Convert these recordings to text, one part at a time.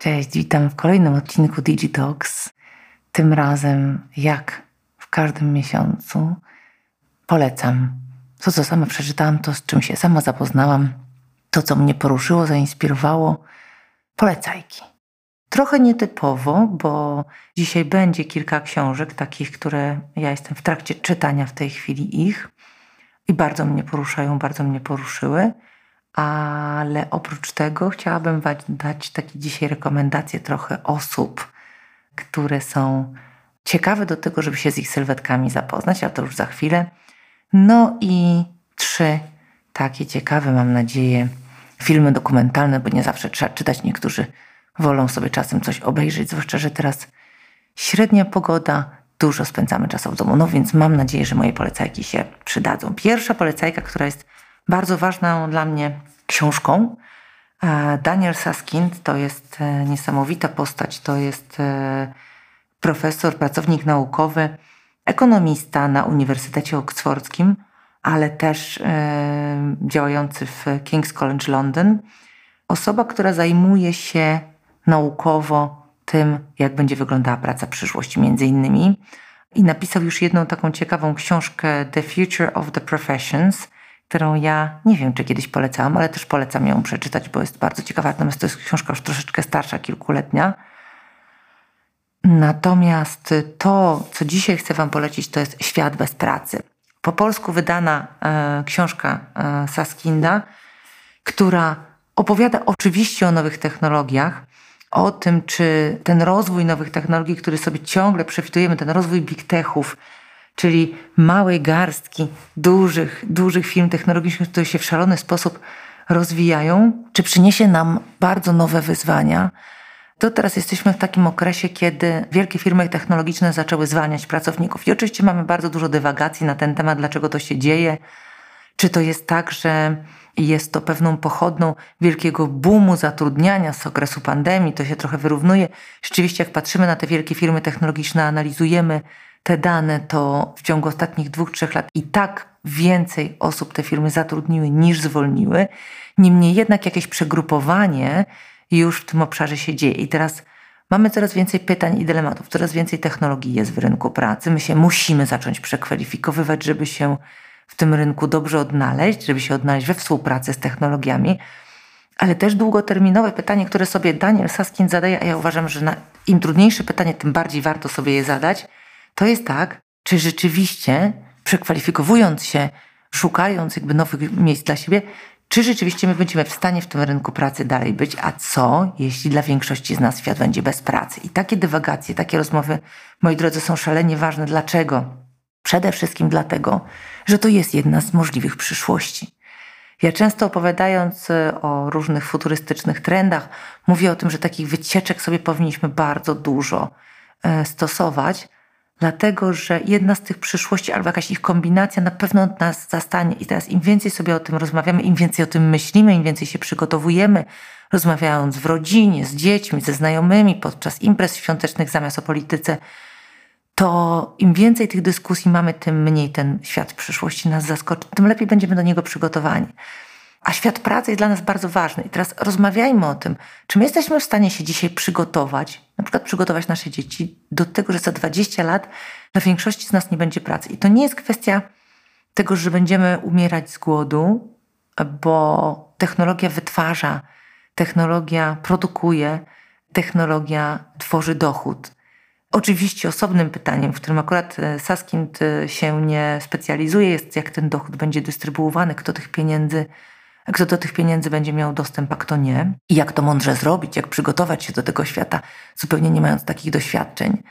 Cześć, witam w kolejnym odcinku Digitalks. Tym razem, jak w każdym miesiącu, polecam to, co sama przeczytałam, to z czym się sama zapoznałam, to, co mnie poruszyło, zainspirowało. Polecajki. Trochę nietypowo, bo dzisiaj będzie kilka książek, takich, które ja jestem w trakcie czytania w tej chwili ich i bardzo mnie poruszają, bardzo mnie poruszyły. Ale oprócz tego chciałabym dać takie dzisiaj rekomendacje trochę osób, które są ciekawe do tego, żeby się z ich sylwetkami zapoznać, ale to już za chwilę. No i trzy takie ciekawe, mam nadzieję, filmy dokumentalne, bo nie zawsze trzeba czytać. Niektórzy wolą sobie czasem coś obejrzeć, zwłaszcza, że teraz średnia pogoda, dużo spędzamy czasu w domu. No więc mam nadzieję, że moje polecajki się przydadzą. Pierwsza polecajka, która jest bardzo ważną dla mnie książką. E, Daniel Saskind to jest e, niesamowita postać. To jest e, profesor, pracownik naukowy, ekonomista na Uniwersytecie Oksfordzkim, ale też działający w King's College London. Osoba, która zajmuje się naukowo tym, jak będzie wyglądała praca przyszłości, między innymi. I napisał już jedną taką ciekawą książkę The Future of the Professions, którą ja nie wiem, czy kiedyś polecałam, ale też polecam ją przeczytać, bo jest bardzo ciekawa. Natomiast to jest książka już troszeczkę starsza, kilkuletnia. Natomiast to, co dzisiaj chcę Wam polecić, to jest Świat bez pracy. Po polsku wydana e, książka e, Saskinda, która opowiada oczywiście o nowych technologiach, o tym, czy ten rozwój nowych technologii, który sobie ciągle przewidujemy, ten rozwój big techów, czyli małej garstki dużych, dużych firm technologicznych, które się w szalony sposób rozwijają, czy przyniesie nam bardzo nowe wyzwania. To teraz jesteśmy w takim okresie, kiedy wielkie firmy technologiczne zaczęły zwalniać pracowników. I oczywiście mamy bardzo dużo dywagacji na ten temat, dlaczego to się dzieje. Czy to jest tak, że jest to pewną pochodną wielkiego boomu zatrudniania z okresu pandemii, to się trochę wyrównuje. Rzeczywiście, jak patrzymy na te wielkie firmy technologiczne, analizujemy te dane, to w ciągu ostatnich dwóch, trzech lat i tak więcej osób te firmy zatrudniły niż zwolniły. Niemniej jednak jakieś przegrupowanie już w tym obszarze się dzieje. I teraz mamy coraz więcej pytań i dylematów, coraz więcej technologii jest w rynku pracy. My się musimy zacząć przekwalifikowywać, żeby się w tym rynku dobrze odnaleźć, żeby się odnaleźć we współpracy z technologiami. Ale też długoterminowe pytanie, które sobie Daniel Saskin zadaje, a ja uważam, że na im trudniejsze pytanie, tym bardziej warto sobie je zadać – to jest tak, czy rzeczywiście przekwalifikowując się, szukając jakby nowych miejsc dla siebie, czy rzeczywiście my będziemy w stanie w tym rynku pracy dalej być, a co, jeśli dla większości z nas świat będzie bez pracy? I takie dywagacje, takie rozmowy, moi drodzy, są szalenie ważne. Dlaczego? Przede wszystkim dlatego, że to jest jedna z możliwych przyszłości. Ja często opowiadając e, o różnych futurystycznych trendach, mówię o tym, że takich wycieczek sobie powinniśmy bardzo dużo e, stosować, dlatego że jedna z tych przyszłości albo jakaś ich kombinacja na pewno nas zastanie. I teraz im więcej sobie o tym rozmawiamy, im więcej o tym myślimy, im więcej się przygotowujemy, rozmawiając w rodzinie, z dziećmi, ze znajomymi podczas imprez świątecznych zamiast o polityce, to im więcej tych dyskusji mamy, tym mniej ten świat przyszłości nas zaskoczy, tym lepiej będziemy do niego przygotowani. A świat pracy jest dla nas bardzo ważny. I teraz rozmawiajmy o tym, czy my jesteśmy w stanie się dzisiaj przygotować, na przykład przygotować nasze dzieci do tego, że za 20 lat dla większości z nas nie będzie pracy. I to nie jest kwestia tego, że będziemy umierać z głodu, bo technologia wytwarza, technologia produkuje, technologia tworzy dochód. Oczywiście osobnym pytaniem, w którym akurat e, Saskind e, się nie specjalizuje, jest jak ten dochód będzie dystrybuowany, kto tych pieniędzy kto do tych pieniędzy będzie miał dostęp, a kto nie. I jak to mądrze zrobić, jak przygotować się do tego świata, zupełnie nie mając takich doświadczeń.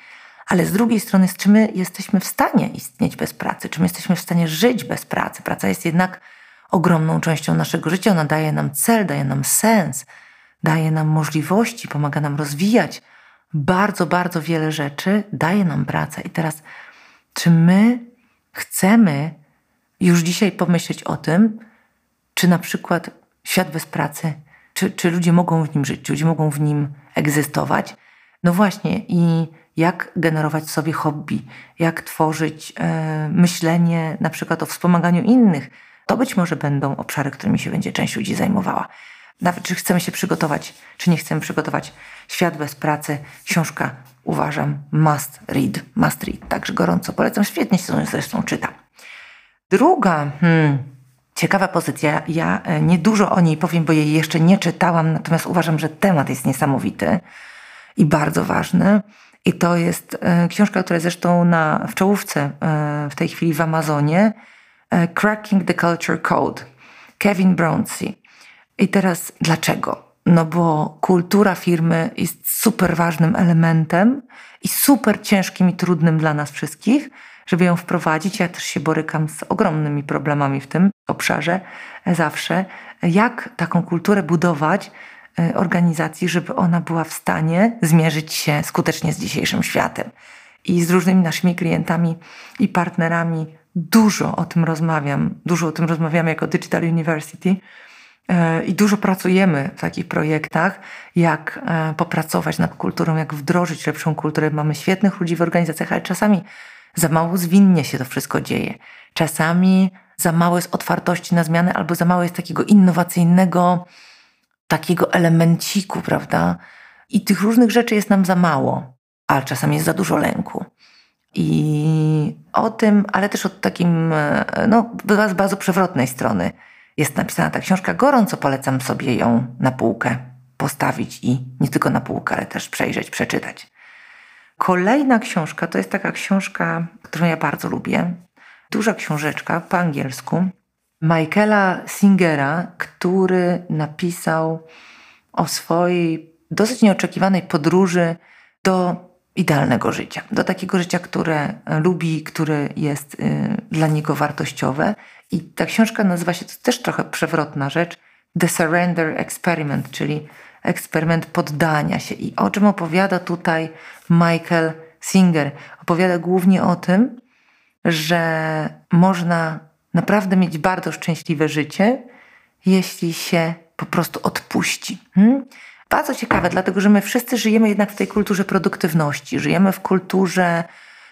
Ale z drugiej strony, czy my jesteśmy w stanie istnieć bez pracy? Czy my jesteśmy w stanie żyć bez pracy? Praca jest jednak ogromną częścią naszego życia. Ona daje nam cel, daje nam sens, daje nam możliwości, pomaga nam rozwijać bardzo, bardzo wiele rzeczy, daje nam praca. I teraz, czy my chcemy już dzisiaj pomyśleć o tym, czy na przykład świat bez pracy, czy, czy ludzie mogą w nim żyć, czy ludzie mogą w nim egzystować. No właśnie, i jak generować sobie hobby, jak tworzyć e, myślenie na przykład o wspomaganiu innych. To być może będą obszary, którymi się będzie część ludzi zajmowała. nawet czy chcemy się przygotować, czy nie chcemy przygotować. Świat bez pracy, książka uważam must read, must read. Także gorąco polecam, świetnie się zresztą czyta. Druga, hmm, ciekawa pozycja. Ja e, niedużo o niej powiem, bo jej jeszcze nie czytałam, natomiast uważam, że temat jest niesamowity i bardzo ważny. I to jest e, książka, która jest zresztą na, w czołówce e, w tej chwili w Amazonie. Cracking the Culture Code. Kevin Brownsey. I teraz dlaczego? No bo kultura firmy jest super ważnym elementem i super ciężkim i trudnym dla nas wszystkich, żeby ją wprowadzić. Ja też się borykam z ogromnymi problemami w tym obszarze zawsze. Jak taką kulturę budować e, organizacji, żeby ona była w stanie zmierzyć się skutecznie z dzisiejszym światem. I z różnymi naszymi klientami i partnerami dużo o tym rozmawiam. Dużo o tym rozmawiamy jako Digital University I dużo pracujemy w takich projektach, jak e, popracować nad kulturą, jak wdrożyć lepszą kulturę. Mamy świetnych ludzi w organizacjach, ale czasami za mało zwinnie się to wszystko dzieje. Czasami za mało jest otwartości na zmiany, albo za mało jest takiego innowacyjnego, takiego elemenciku, prawda? I tych różnych rzeczy jest nam za mało, ale czasami jest za dużo lęku. I o tym, ale też od takim, e, no, bardzo przewrotnej strony jest napisana ta książka. Gorąco polecam sobie ją na półkę postawić i nie tylko na półkę, ale też przejrzeć, przeczytać. Kolejna książka to jest taka książka, którą ja bardzo lubię. Duża książeczka po angielsku Michaela Singera, który napisał o swojej dosyć nieoczekiwanej podróży do idealnego życia, do takiego życia, które lubi, które jest y, dla niego wartościowe. I ta książka nazywa się, to też trochę przewrotna rzecz, The Surrender Experiment, czyli eksperyment poddania się. I o czym opowiada tutaj Michael Singer? Opowiada głównie o tym, że można naprawdę mieć bardzo szczęśliwe życie, jeśli się po prostu odpuści. Hmm? Bardzo ciekawe, dlatego że my wszyscy żyjemy jednak w tej kulturze produktywności, żyjemy w kulturze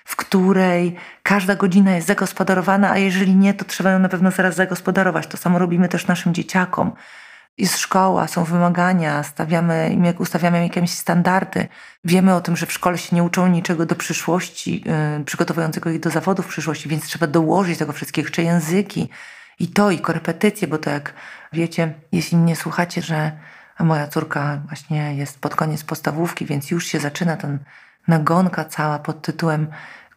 w której każda godzina jest zagospodarowana, a jeżeli nie, to trzeba ją na pewno zaraz zagospodarować. To samo robimy też naszym dzieciakom. Jest szkoła, są wymagania, stawiamy im, ustawiamy jakieś standardy. Wiemy o tym, że w szkole się nie uczą niczego do przyszłości, yy, przygotowującego ich do zawodów w przyszłości, więc trzeba dołożyć tego wszystkiego, jeszcze języki i to, i korepetycje, bo to jak wiecie, jeśli nie słuchacie, że moja córka właśnie jest pod koniec podstawówki, więc już się zaczyna ten nagonka cała pod tytułem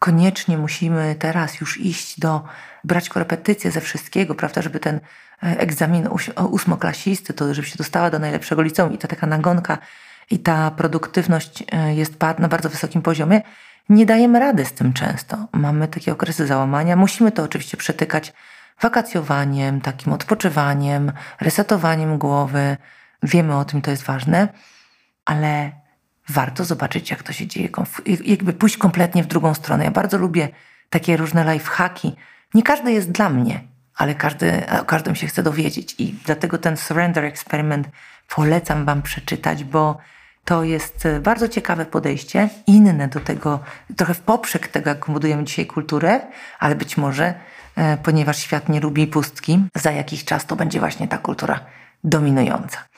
koniecznie musimy teraz już iść do, brać korepetycje ze wszystkiego, prawda, żeby ten e, egzamin ósmoklasisty, to żeby się dostała do najlepszego liceum i ta taka nagonka i ta produktywność e, jest na bardzo wysokim poziomie, nie dajemy rady z tym często. Mamy takie okresy załamania. Musimy to oczywiście przetykać wakacjowaniem, takim odpoczywaniem, resetowaniem głowy. Wiemy o tym, to jest ważne, ale warto zobaczyć, jak to się dzieje, jakby pójść kompletnie w drugą stronę. Ja bardzo lubię takie różne lifehacki. Nie każdy jest dla mnie, ale każdy, o każdym się chce dowiedzieć i dlatego ten Surrender Experiment polecam Wam przeczytać, bo to jest e, bardzo ciekawe podejście, inne do tego, trochę w poprzek tego, jak budujemy dzisiaj kulturę, ale być może, e, ponieważ świat nie lubi pustki, za jakiś czas to będzie właśnie ta kultura dominująca.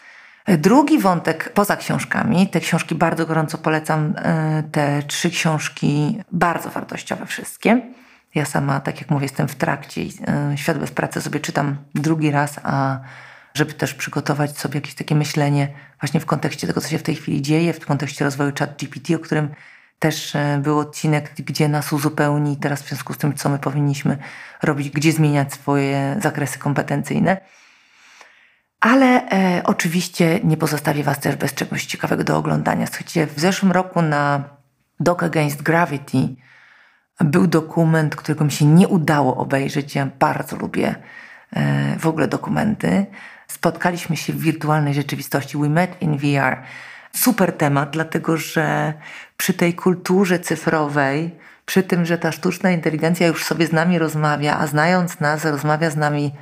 Drugi wątek poza książkami, te książki bardzo gorąco polecam, e, te trzy książki bardzo wartościowe wszystkie. Ja sama, tak jak mówię, jestem w trakcie e, Świat bez pracy sobie czytam drugi raz, a żeby też przygotować sobie jakieś takie myślenie właśnie w kontekście tego, co się w tej chwili dzieje, w kontekście rozwoju chat GPT, o którym też e, był odcinek, gdzie nas uzupełni teraz w związku z tym, co my powinniśmy robić, gdzie zmieniać swoje zakresy kompetencyjne. Ale e, oczywiście nie pozostawię Was też bez czegoś ciekawego do oglądania. Słuchajcie, w zeszłym roku na Dog Against Gravity był dokument, którego mi się nie udało obejrzeć. Ja bardzo lubię e, w ogóle dokumenty. Spotkaliśmy się w wirtualnej rzeczywistości. We met in VR. Super temat, dlatego że przy tej kulturze cyfrowej, przy tym, że ta sztuczna inteligencja już sobie z nami rozmawia, a znając nas, rozmawia z nami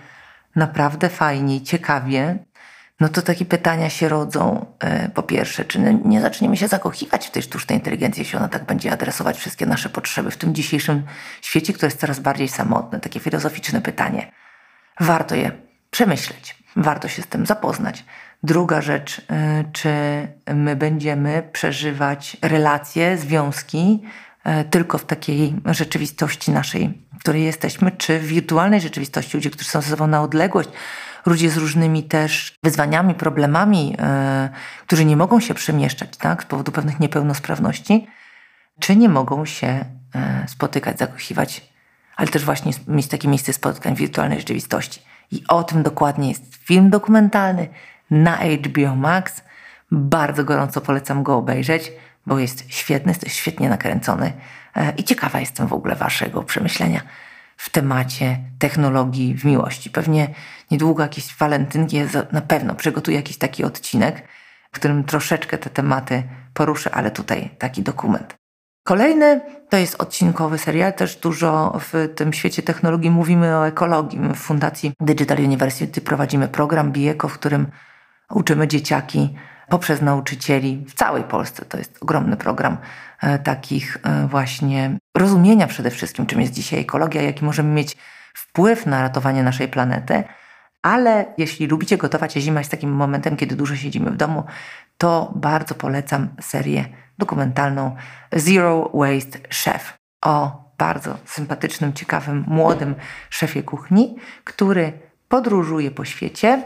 naprawdę fajnie i ciekawie, no to takie pytania się rodzą. E, po pierwsze, czy nie zaczniemy się zakochiwać w tej sztucznej inteligencji, jeśli ona tak będzie adresować wszystkie nasze potrzeby w tym dzisiejszym świecie, który jest coraz bardziej samotny? Takie filozoficzne pytanie. Warto je przemyśleć, warto się z tym zapoznać. Druga rzecz, y, czy my będziemy przeżywać relacje, związki tylko w takiej rzeczywistości naszej, w której jesteśmy, czy w wirtualnej rzeczywistości, ludzie, którzy są ze sobą na odległość, ludzie z różnymi też wyzwaniami, problemami, y, którzy nie mogą się przemieszczać tak, z powodu pewnych niepełnosprawności, czy nie mogą się spotykać, zakochiwać, ale też właśnie mieć takie miejsce spotkań w wirtualnej rzeczywistości. I o tym dokładnie jest film dokumentalny na HBO Max. Bardzo gorąco polecam go obejrzeć, bo jest świetny, jest świetnie nakręcony e, i ciekawa jestem w ogóle Waszego przemyślenia w temacie technologii w miłości. Pewnie niedługo jakieś walentynki, na pewno przygotuję jakiś taki odcinek, w którym troszeczkę te tematy poruszę, ale tutaj taki dokument. Kolejny to jest odcinkowy serial. Też dużo w tym świecie technologii mówimy o ekologii. My w Fundacji Digital University prowadzimy program Bieko, w którym uczymy dzieciaki poprzez nauczycieli w całej Polsce. To jest ogromny program e, takich e, właśnie rozumienia przede wszystkim, czym jest dzisiaj ekologia, jaki możemy mieć wpływ na ratowanie naszej planety. Ale jeśli lubicie gotować, a zima jest takim momentem, kiedy dużo siedzimy w domu, to bardzo polecam serię dokumentalną Zero Waste Chef o bardzo sympatycznym, ciekawym, młodym szefie kuchni, który podróżuje po świecie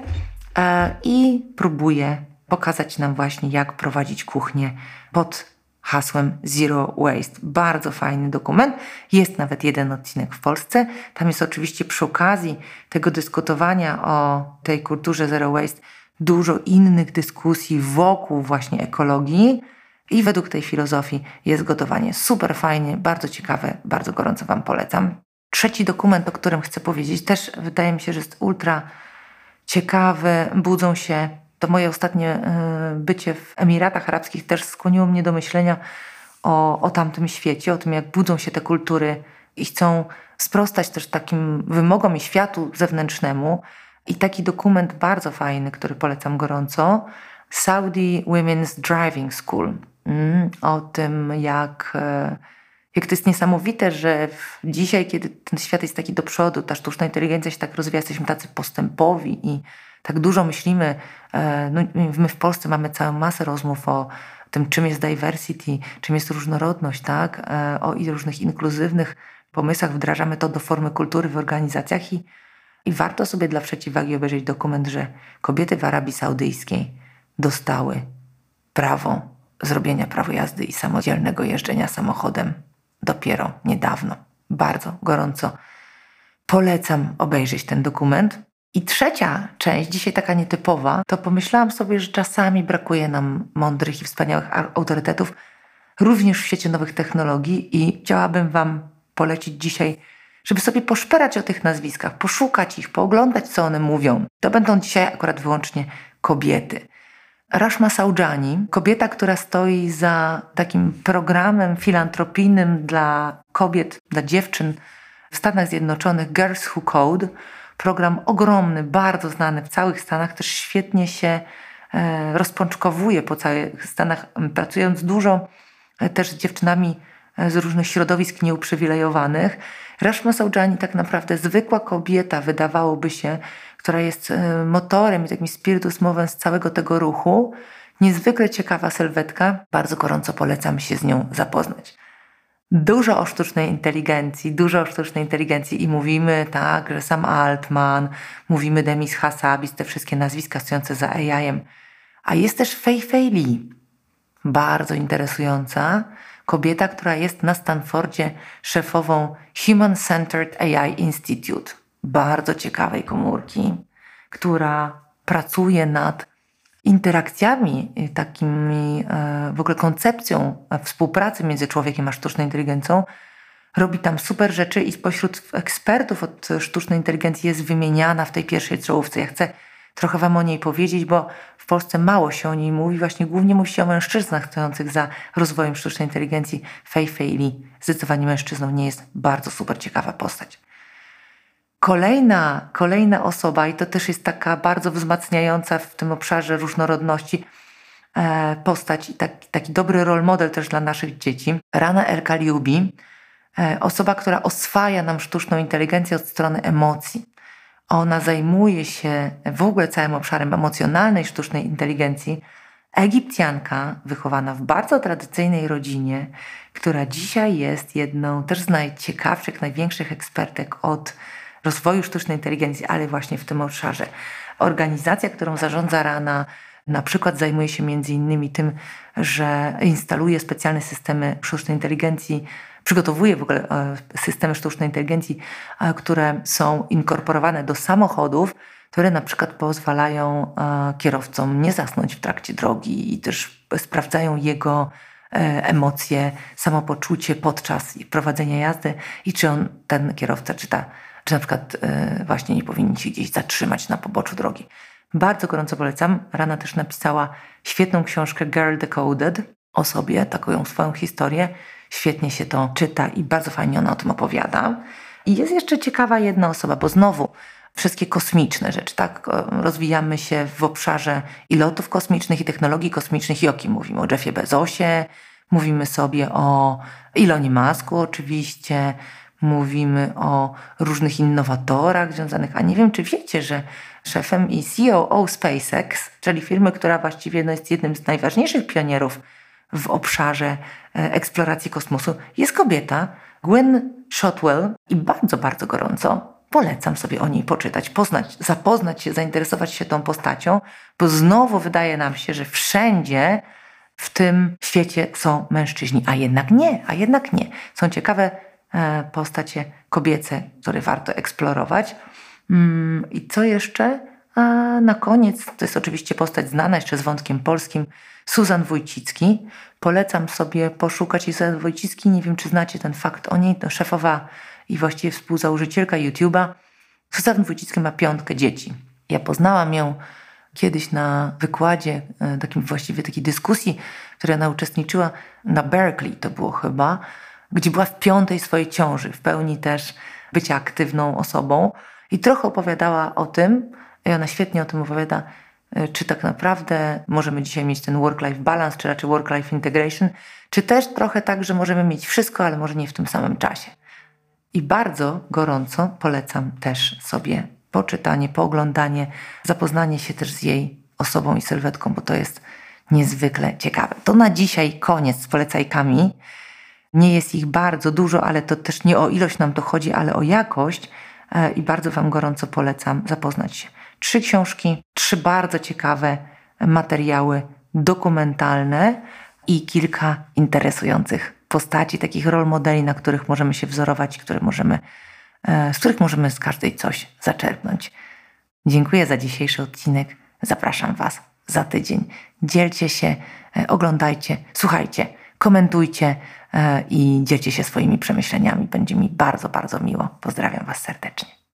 e, i próbuje pokazać nam właśnie, jak prowadzić kuchnię pod hasłem Zero Waste. Bardzo fajny dokument. Jest nawet jeden odcinek w Polsce. Tam jest oczywiście przy okazji tego dyskutowania o tej kulturze Zero Waste dużo innych dyskusji wokół właśnie ekologii. I według tej filozofii jest gotowanie super fajnie, bardzo ciekawe, bardzo gorąco Wam polecam. Trzeci dokument, o którym chcę powiedzieć, też wydaje mi się, że jest ultra ciekawy. Budzą się, to moje ostatnie e, bycie w Emiratach Arabskich też skłoniło mnie do myślenia o, o tamtym świecie, o tym, jak budzą się te kultury i chcą sprostać też takim wymogom i światu zewnętrznemu. I taki dokument bardzo fajny, który polecam gorąco, Saudi Women's Driving School. Mm, o tym, jak, e, jak to jest niesamowite, że dzisiaj, kiedy ten świat jest taki do przodu, ta sztuczna inteligencja się tak rozwija, jesteśmy tacy postępowi i tak dużo myślimy. E, no, my w Polsce mamy całą masę rozmów o tym, czym jest diversity, czym jest różnorodność, tak? E, o różnych inkluzywnych pomysłach wdrażamy to do formy kultury w organizacjach i, i warto sobie dla przeciwwagi obejrzeć dokument, że kobiety w Arabii Saudyjskiej dostały prawo zrobienia prawa jazdy i samodzielnego jeżdżenia samochodem dopiero niedawno. Bardzo gorąco polecam obejrzeć ten dokument. I trzecia część, dzisiaj taka nietypowa, to pomyślałam sobie, że czasami brakuje nam mądrych i wspaniałych autorytetów, również w świecie nowych technologii, i chciałabym Wam polecić dzisiaj, żeby sobie poszperać o tych nazwiskach, poszukać ich, pooglądać, co one mówią. To będą dzisiaj akurat wyłącznie kobiety. Rashma Saudżani, kobieta, która stoi za takim programem filantropijnym dla kobiet, dla dziewczyn w Stanach Zjednoczonych, Girls Who Code. Program ogromny, bardzo znany w całych Stanach, też świetnie się e, rozpączkowuje po całych Stanach, pracując dużo e, też z dziewczynami e, z różnych środowisk nieuprzywilejowanych. Rashma Saudżani tak naprawdę zwykła kobieta, wydawałoby się, która jest motorem i takim spiritus movens z całego tego ruchu. Niezwykle ciekawa sylwetka, bardzo gorąco polecam się z nią zapoznać. Dużo o sztucznej inteligencji, dużo o sztucznej inteligencji i mówimy tak, że Sam Altman, mówimy Demis Hassabis, te wszystkie nazwiska stojące za AI-em. A jest też Fei Fei Li, bardzo interesująca kobieta, która jest na Stanfordzie szefową Human Centered AI Institute bardzo ciekawej komórki, która pracuje nad interakcjami, y, takimi e, w ogóle koncepcją współpracy między człowiekiem a sztuczną inteligencją. Robi tam super rzeczy i spośród ekspertów od sztucznej inteligencji jest wymieniana w tej pierwszej czołówce. Ja chcę trochę Wam o niej powiedzieć, bo w Polsce mało się o niej mówi. Właśnie głównie mówi się o mężczyznach stojących za rozwojem sztucznej inteligencji. Fei Fei Li zdecydowanie mężczyzną nie jest bardzo super ciekawa postać. Kolejna, kolejna osoba, i to też jest taka bardzo wzmacniająca w tym obszarze różnorodności e, postać i taki, taki dobry rol model też dla naszych dzieci, Rana El Kaliubi, e, osoba, która oswaja nam sztuczną inteligencję od strony emocji, Ona zajmuje się w ogóle całym obszarem emocjonalnej sztucznej inteligencji. Egipcjanka, wychowana w bardzo tradycyjnej rodzinie, która dzisiaj jest jedną też z najciekawszych, największych ekspertek od rozwoju sztucznej inteligencji, ale właśnie w tym obszarze. Organizacja, którą zarządza Rana, na przykład zajmuje się między innymi tym, że instaluje specjalne systemy sztucznej inteligencji, przygotowuje w ogóle e, systemy sztucznej inteligencji, e, które są inkorporowane do samochodów, które na przykład pozwalają e, kierowcom nie zasnąć w trakcie drogi i też sprawdzają jego emocje, samopoczucie podczas prowadzenia jazdy i czy on, ten kierowca, czy, ta, czy na przykład właśnie nie powinien się gdzieś zatrzymać na poboczu drogi. Bardzo gorąco polecam. Rana też napisała świetną książkę Girl Decoded o sobie, taką swoją historię. Świetnie się to czyta i bardzo fajnie ona o tym opowiada. I jest jeszcze ciekawa jedna osoba, bo znowu wszystkie kosmiczne rzeczy, tak? Rozwijamy się w obszarze i lotów kosmicznych, i technologii kosmicznych, i o kim mówimy? O Jeffie Bezosie, mówimy sobie o Elonie Musku oczywiście, mówimy o różnych innowatorach związanych, a nie wiem, czy wiecie, że szefem i CEO SpaceX, czyli firmy, która właściwie no, jest jednym z najważniejszych pionierów w obszarze e, eksploracji kosmosu, jest kobieta, Gwen Shotwell i bardzo, bardzo gorąco polecam sobie o niej poczytać, poznać, zapoznać się, zainteresować się tą postacią, bo znowu wydaje nam się, że wszędzie w tym świecie są mężczyźni, a jednak nie, a jednak nie. Są ciekawe postacie kobiece, które warto eksplorować. Mm, I co jeszcze? A na koniec, to jest oczywiście postać znana jeszcze z wątkiem polskim, Suzan Wójcicki. Polecam sobie poszukać Suzan Wójcicki. Nie wiem, czy znacie ten fakt o niej. To szefowa i właściwie współzałożycielka YouTube'a. Suzan Wójcicka ma piątkę dzieci. Ja poznałam ją kiedyś na wykładzie, e, takim właściwie takiej dyskusji, w której ona uczestniczyła na Berkeley, to było chyba, gdzie była w piątej swojej ciąży, w pełni też bycia aktywną osobą. I trochę opowiadała o tym, i ona świetnie o tym opowiada, e, czy tak naprawdę możemy dzisiaj mieć ten work-life balance, czy raczej work-life integration, czy też trochę tak, że możemy mieć wszystko, ale może nie w tym samym czasie. I bardzo gorąco polecam też sobie poczytanie, pooglądanie, zapoznanie się też z jej osobą i sylwetką, bo to jest niezwykle ciekawe. To na dzisiaj koniec z polecajkami. Nie jest ich bardzo dużo, ale to też nie o ilość nam to chodzi, ale o jakość. E, i bardzo Wam gorąco polecam zapoznać się. Trzy książki, trzy bardzo ciekawe materiały dokumentalne i kilka interesujących postaci, takich rol modeli, na których możemy się wzorować, które możemy, e, z których możemy z każdej coś zaczerpnąć. Dziękuję za dzisiejszy odcinek. Zapraszam Was za tydzień. Dzielcie się, e, oglądajcie, słuchajcie, komentujcie i dzielcie się swoimi przemyśleniami. Będzie mi bardzo, bardzo miło. Pozdrawiam Was serdecznie.